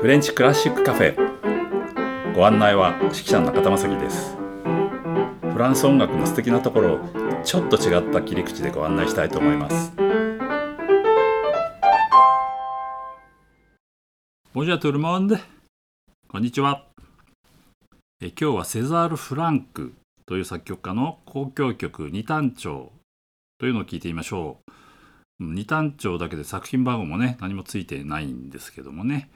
フレンチクラシックカフェ。ご案内は指揮者の中田正樹です。フランス音楽の素敵なところをちょっと違った切り口でご案内したいと思います。こんにちは。え今日はセザール・フランクという作曲家の交響曲二単調というのを聞いてみましょう。二単調だけで作品番号もね何もついてないんですけどもね。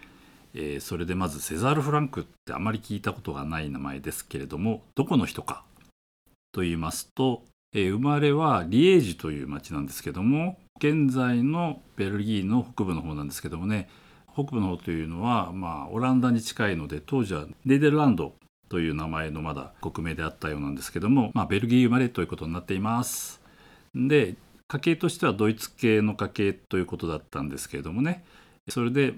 えー、それでまずセザール・フランクってあまり聞いたことがない名前ですけれどもどこの人か？と言いますと、えー、生まれはリエージという町なんですけども現在のベルギーの北部の方なんですけどもね北部の方というのは、まあ、オランダに近いので当時はネデルランドという名前のまだ国名であったようなんですけども、まあ、ベルギー生まれということになっています。で家系としてはドイツ系の家系ということだったんですけれどもねそれで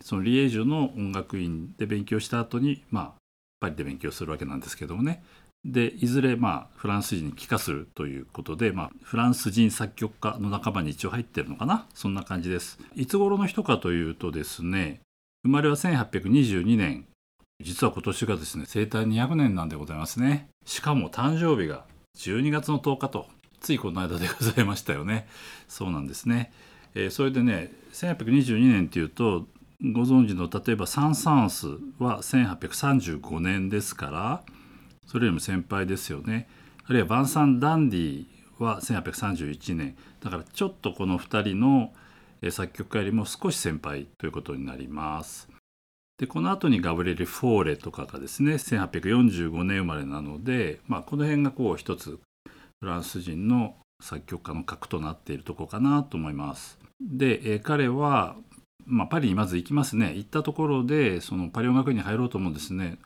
そのリエージュの音楽院で勉強した後にまあパリで勉強するわけなんですけどもね。でいずれまあフランス人に帰化するということで、まあ、フランス人作曲家の仲間に一応入ってるのかな。そんな感じです。いつ頃の人かというとですね生まれは1822年。実は今年がですね生誕200年なんでございますね。しかも誕生日が12月の10日とついこの間でございましたよね。そうなんですね、えー、それでね1822年っていうとご存知の例えばサン・サンスは1835年ですからそれよりも先輩ですよねあるいはバンサン・ダンディは1831年だからちょっとこの2人の作曲家よりも少し先輩ということになります。でこの後にガブリエル・フォーレとかがですね1845年生まれなので、まあ、この辺がこう一つフランス人の作曲家の核となっているとこかなと思います。で、彼はまあ、パリにまず行きますね。行ったところでそのパリ音楽院に入ろうと思うんですね。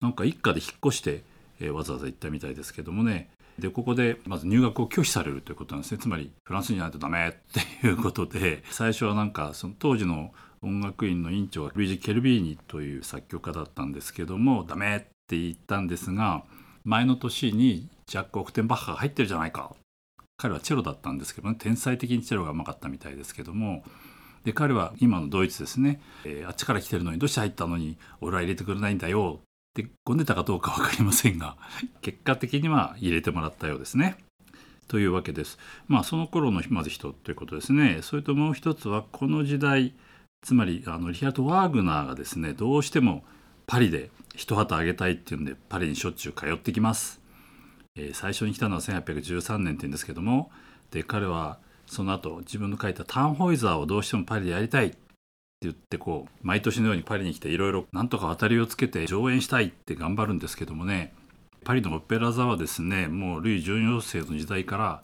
なんか一家で引っ越して、えー、わざわざ行ったみたいですけどもね。でここでまず入学を拒否されるということなんですね。つまりフランスにじゃないとダメっていうことで。最初はなんかその当時の音楽院の院長はルイージ・ケルビーニという作曲家だったんですけどもダメって言ったんですが前の年にジャック・オクテンバッハが入ってるじゃないか。彼はチェロだったんですけどね。天才的にチェロがうまかったみたいですけども。で彼は今のドイツですね、えー、あっちから来てるのにどうして入ったのに俺は入れてくれないんだよってごんでたかどうか分かりませんが 結果的には入れてもらったようですね。というわけです。まあその頃のまず人ということですね。それともう一つはこの時代つまりあのリヒャート・ワーグナーがですねどうしてもパリで一旗あげたいっていうんでパリにしょっちゅう通ってきます。えー、最初に来たのは1813年って言うんですけどもで彼はその後自分の書いたターンホイザーをどうしてもパリでやりたいって言ってこう毎年のようにパリに来ていろいろなんとか当たりをつけて上演したいって頑張るんですけどもねパリのオペラ座はですねもうルイ14世の時代から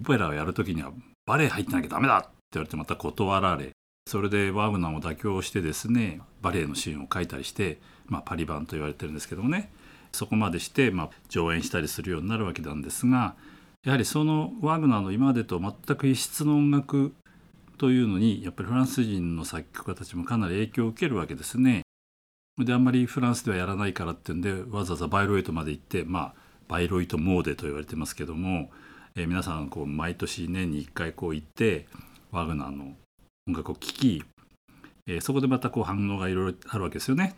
オペラをやる時にはバレエ入ってなきゃダメだって言われてまた断られそれでワーグナーも妥協してですねバレエのシーンを書いたりして、まあ、パリ版と言われてるんですけどもねそこまでして、まあ、上演したりするようになるわけなんですがやはりそのワグナーの今までと全く異質の音楽というのにやっぱりフランス人の作曲家たちもかなり影響を受けるわけですね。であんまりフランスではやらないからっていうんでわざわざバイロイトまで行ってまあバイロイトモーデと言われてますけども、えー、皆さんこう毎年年に1回こう行ってワグナーの音楽を聴き、えー、そこでまたこう反応がいろいろあるわけですよね。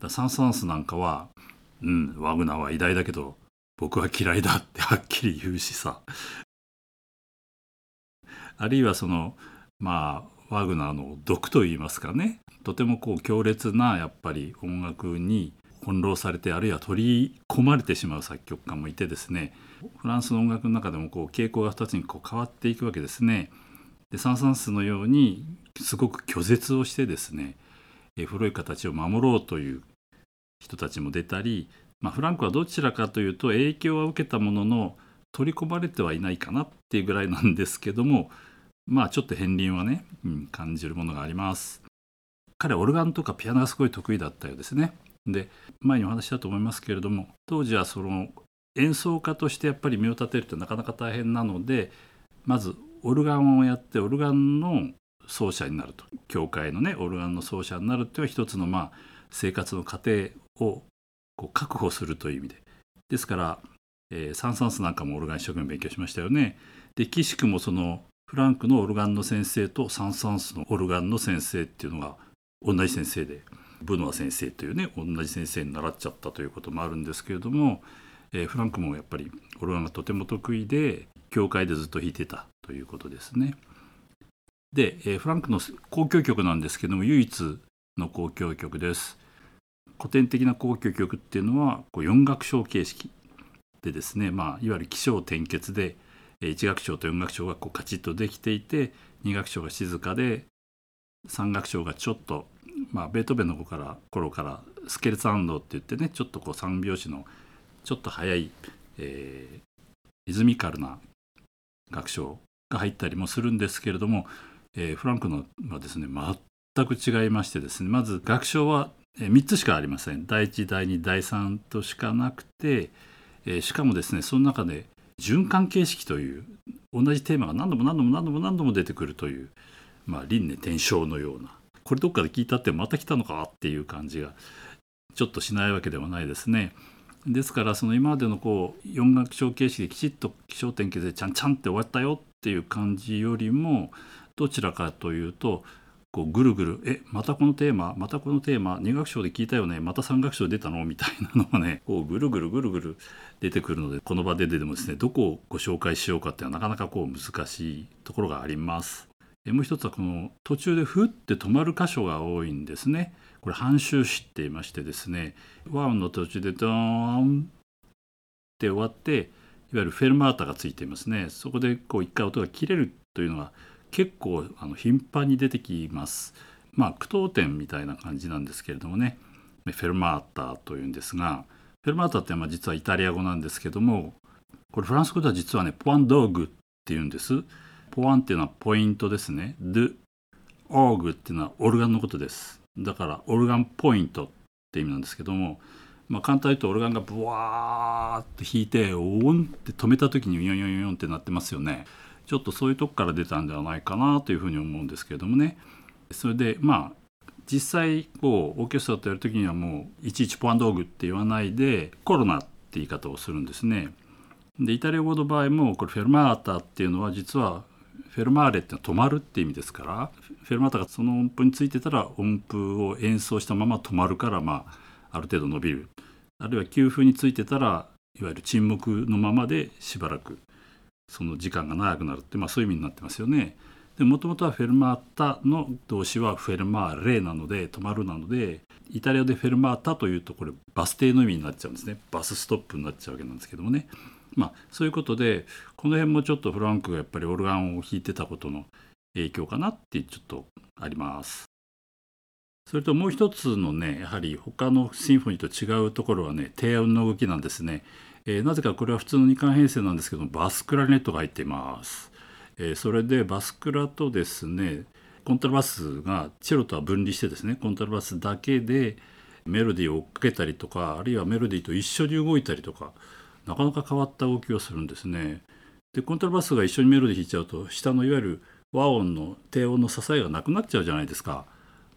だサン・サンスなんかは「うんワグナーは偉大だけど僕は嫌いだってはっきり言うしさ。あるいはそのまあワグナーの毒といいますかね。とてもこう強烈なやっぱり音楽に翻弄されてあるいは取り込まれてしまう作曲家もいてですね。フランスの音楽の中でもこう傾向が2つにこう変わっていくわけですね。でサン・サンスのようにすごく拒絶をしてですね古い形を守ろうという人たちも出たりまあ、フランクはどちらかというと影響は受けたものの取り込まれてはいないかなっていうぐらいなんですけどもまあちょっと片鱗はね、うん、感じるものがあります。彼はオルガンとかピアノがすごい得意だったようですね。で前にお話したと思いますけれども当時はその演奏家としてやっぱり身を立てるってなかなか大変なのでまずオルガンをやってオルガンの奏者になると教会のねオルガンの奏者になるっていうのは一つのまあ生活の過程をこう確保するという意味でですから、えー、サン・サンスなんかもオルガン一生懸命勉強しましたよね。で岸くもそのフランクのオルガンの先生とサン・サンスのオルガンの先生っていうのが同じ先生でブノア先生というね同じ先生に習っちゃったということもあるんですけれども、えー、フランクもやっぱりオルガンがとても得意で教会でずっと弾いてたということですね。で、えー、フランクの交響曲なんですけども唯一の交響曲です。古典的な交響曲っていうのはこう4楽章形式でですね、まあ、いわゆる起承転結で1楽章と4楽章がこうカチッとできていて2楽章が静かで3楽章がちょっと、まあ、ベートーベンのから頃からスケルツアンドって言ってねちょっとこう3拍子のちょっと速い、えー、リズミカルな楽章が入ったりもするんですけれども、えー、フランクのはですね全く違いましてですねまず楽章は3つしかありません第1第2第3としかなくて、しかもですねその中で循環形式という同じテーマが何度も何度も何度も何度も出てくるという、まあ、輪廻転生のようなこれどっかで聞いたってまた来たのかっていう感じがちょっとしないわけではないですね。ですからその今までのこう4楽章形式できちっと気象点結でちゃんちゃんって終わったよっていう感じよりもどちらかというとこうぐるぐる「えまたこのテーマまたこのテーマ2楽章で聞いたよねまた3楽章出たの?」みたいなのがねこうぐるぐるぐるぐる出てくるのでこの場ででもですねどこをご紹介しようかっていうのはなかなかこう難しいところがあります。えもう一つはこの途中でふって止まる箇所が多いんですね。これ半周詞って言いましてですね和音の途中でドーンって終わっていわゆるフェルマータがついていますね。そこでこう一回音が切れるというのが結構あの頻繁に出てきます。まあ句読点みたいな感じなんですけれどもねフェルマータというんですがフェルマータってまあ実はイタリア語なんですけどもこれフランス語では実はねポアンドーグっていうんです。ポアンっていうのはポイントですね。ドオーグっていうのはオルガンのことです。だからオルガンポイントって意味なんですけども、まあ、簡単に言うとオルガンがブワーッと弾いてオンって止めた時にヨンヨンヨンってなってますよね。ちょっとそういうとこから出たんではないかなというふうに思うんですけれどもねそれでまあ実際こうオーケストラとやる時にはもういちいちポアンドーグって言わないでコロナって言い方をするんですね。でイタリア語の場合もこれフェルマータっていうのは実はフェルマーレっていうのは止まるって意味ですからフェルマータがその音符についてたら音符を演奏したまま止まるからまあある程度伸びるあるいは休符についてたらいわゆる沈黙のままでしばらくその時間が長くなるって、まあ、そういう意味になってますよね。でもともとはフェルマータの動詞はフェルマーレなので止まるなのでイタリアでフェルマータというとこれバス停の意味になっちゃうんですね。バスストップになっちゃうわけなんですけどもね。まあそういうことでこの辺もちょっとフランクがやっぱりオルガンを弾いてたことの影響かなってちょっとあります。それともう一つのねやはり他のシンフォニーと違うところはね低音の動きなんですね。えー、なぜかこれは普通の2管編成なんですけどバスクラネットが入っています、えー、それでバスクラとですねコントラバスがチェロとは分離してですねコントラバスだけでメロディーを追っかけたりとかあるいはメロディーと一緒に動いたりとかなかなか変わった動きをするんですね。でコントラバスが一緒にメロディー弾いちゃうと下のいわゆる和音の低音の支えがなくなっちゃうじゃないですか。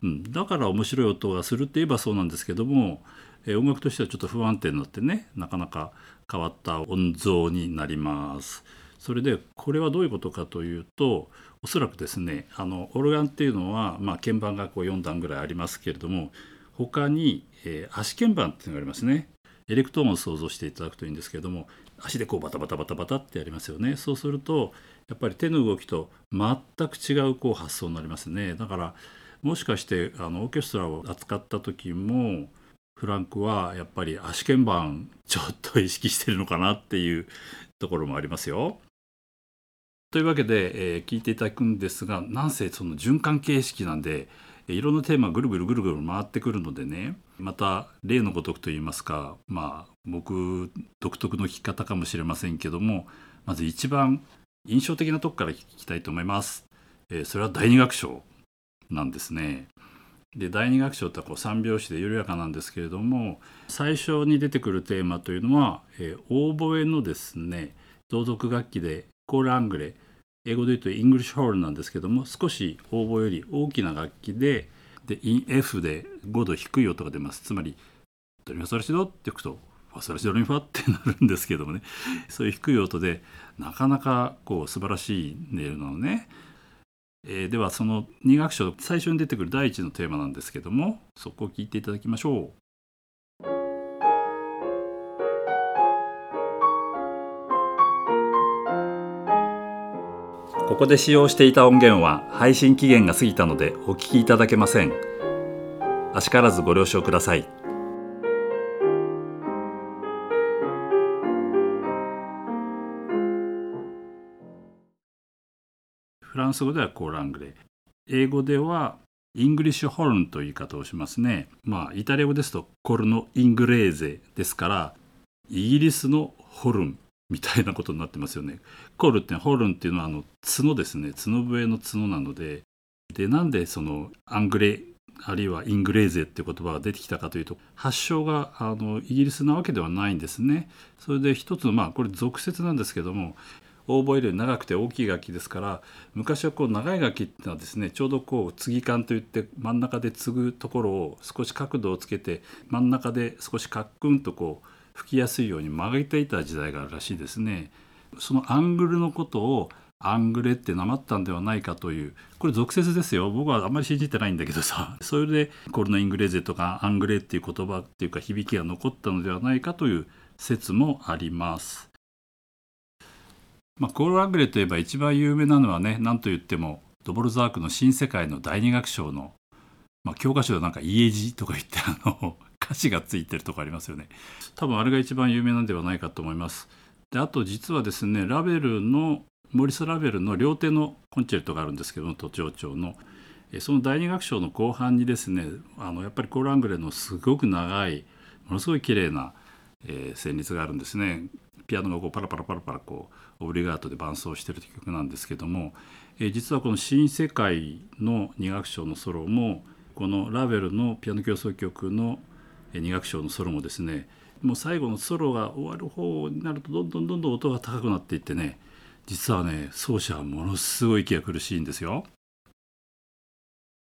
うん、だから面白い音がするって言えばそうなんですけども、えー、音楽としてはちょっと不安定になってねなかなか変わった音像になります。それでこれはどういうことかというとおそらくですねあのオルガンっていうのは、まあ、鍵盤がこう4段ぐらいありますけれども他に、えー、足鍵盤っていうのがありますね。エレクトーンを想像していただくといいんですけれども足でこうバタバタバタバタってやりますよねそうするとやっぱり手の動きと全く違うこう発想になりますねだからもしかしてあのオーケストラを扱った時もフランクはやっぱり足鍵盤ちょっと意識してるのかなっていうところもありますよ。というわけで、えー、聞いていただくんですがなんせその循環形式なんでいろんなテーマぐるぐるぐるぐる回ってくるのでねまた例のごとくといいますかまあ僕独特の聞き方かもしれませんけどもまず一番印象的なとこから聞きたいと思います。えー、それは第二楽章なんですね。で第二楽章ってこう3拍子で緩やかなんですけれども最初に出てくるテーマというのは、えー、オーボエのですね同族楽器でコールアングレ英語で言うとイングリッシュホルンなんですけども少しオーボエより大きな楽器でで F で5度低い音が出ます。つまりドリファソラシドっていくとファソラシドリファってなるんですけどもね。そういう低い音でなかなかこう素晴らしい音色なのねえー、ではその2学章最初に出てくる第一のテーマなんですけどもそこを聞いていただきましょう。ここで使用していた音源は配信期限が過ぎたのでお聞きいただけません。あしからずご了承ください。ンス語ではコーラングレ英語ではイングリッシュホルンという言い方をしますね。まあイタリア語ですとコルノ・イングレーゼですからイギリスのホルンみたいなことになってますよね。コルってホルンっていうのはあの角ですね角笛の角なのででなんでそのアングレあるいはイングレーゼって言葉が出てきたかというと発祥があのイギリスなわけではないんですね。それで一つのまあこれ俗説なんですけどもオーボエより長くて大きい楽器ですから昔はこう長い楽器っていうのはですねちょうどこう継ぎ管といって真ん中で継ぐところを少し角度をつけて真ん中で少しカックンとこう吹きやすいように曲げていた時代があるらしいですね。そのアングルのことをアングレってなまったんではないかというこれ俗説ですよ僕はあんまり信じてないんだけどさ それでコルノ・イングレーゼとかアングレっていう言葉っていうか響きが残ったのではないかという説もあります。まあ、コール・アングレといえば一番有名なのはね何と言ってもドボルザークの「新世界の第二楽章の」まあ、教科書でなんか「家路」とか言ってあの 歌詞がついてるとこありますよね。多分あれが一番有名なんではないかと思います。であと実はですねラベルのモリス・ラベルの両手のコンチェルトがあるんですけども都庁長の。その第二楽章の後半にですねあのやっぱりコール・アングレのすごく長いものすごい綺麗な、え、旋律があるんですね。ピアノがこうパラパラパラパラこうオブリガートで伴奏してる曲なんですけども、えー、実はこの「新世界」の2楽章のソロもこのラベルのピアノ協奏曲の2楽章のソロもですねもう最後のソロが終わる方になるとどんどんどんどん音が高くなっていってね実はね奏者はものすごい息が苦しいんですよ。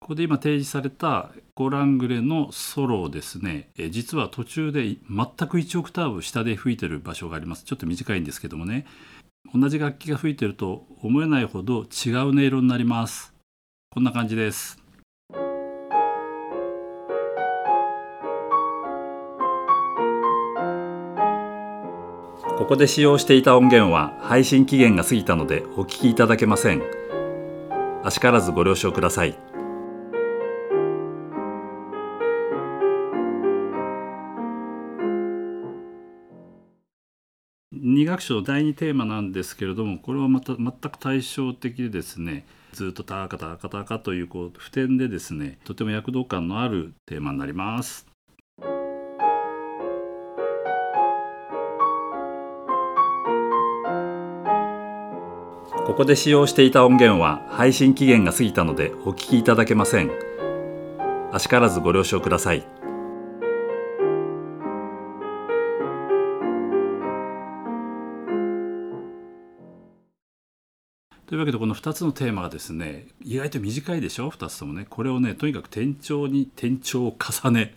ここで今提示されたコラングレのソロをですねえ実は途中で全く1オクターブ下で吹いてる場所があります。ちょっと短いんですけどもね。同じ楽器が吹いてると思えないほど違う音色になります。こんな感じです。ここで使用していた音源は配信期限が過ぎたのでお聞きいただけません。あしからずご了承ください。2楽章第2テーマなんですけれどもこれはまた全く対照的でですねずっとタカタカタカというこう普天でですねとても躍動感のあるテーマになります。ここで使用していた音源は配信期限が過ぎたのでお聞きいただけません。あしからずご了承ください。というわけでこの2つのテーマがですね意外と短いでしょ？2つともね。これをねとにかく転調に転調を重ね。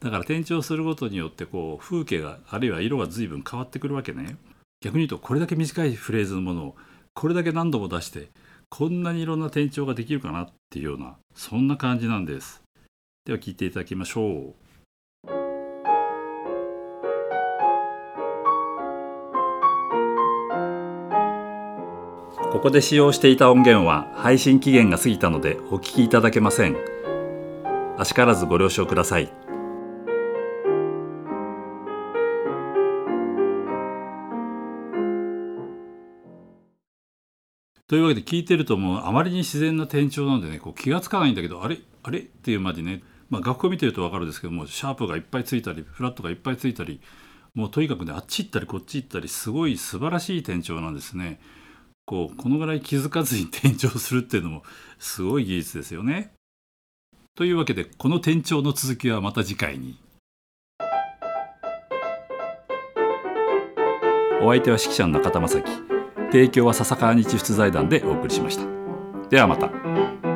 だから転調することによってこう風景があるいは色が随分変わってくるわけね。逆に言うとこれだけ短いフレーズのものをこれだけ何度も出してこんなにいろんな転調ができるかなっていうようなそんな感じなんです。では聞いていただきましょう。ここで使用していた音源は配信期限が過ぎたのでお聞きいただけません。あしからずご了承ください。というわけで聞いてるともうあまりに自然な転調なんでねこう気が付かないんだけどあれあれ？っていうまでね、まあ、楽譜見てると分かるんですけどもシャープがいっぱいついたりフラットがいっぱいついたりもうとにかくねあっち行ったりこっち行ったりすごい素晴らしい転調なんですね。こうこのぐらい気づかずに転調するっていうのもすごい技術ですよね。というわけでこの転調の続きはまた次回に。お相手は指揮者の中田正樹提供は笹川日出財団でお送りしました。ではまた。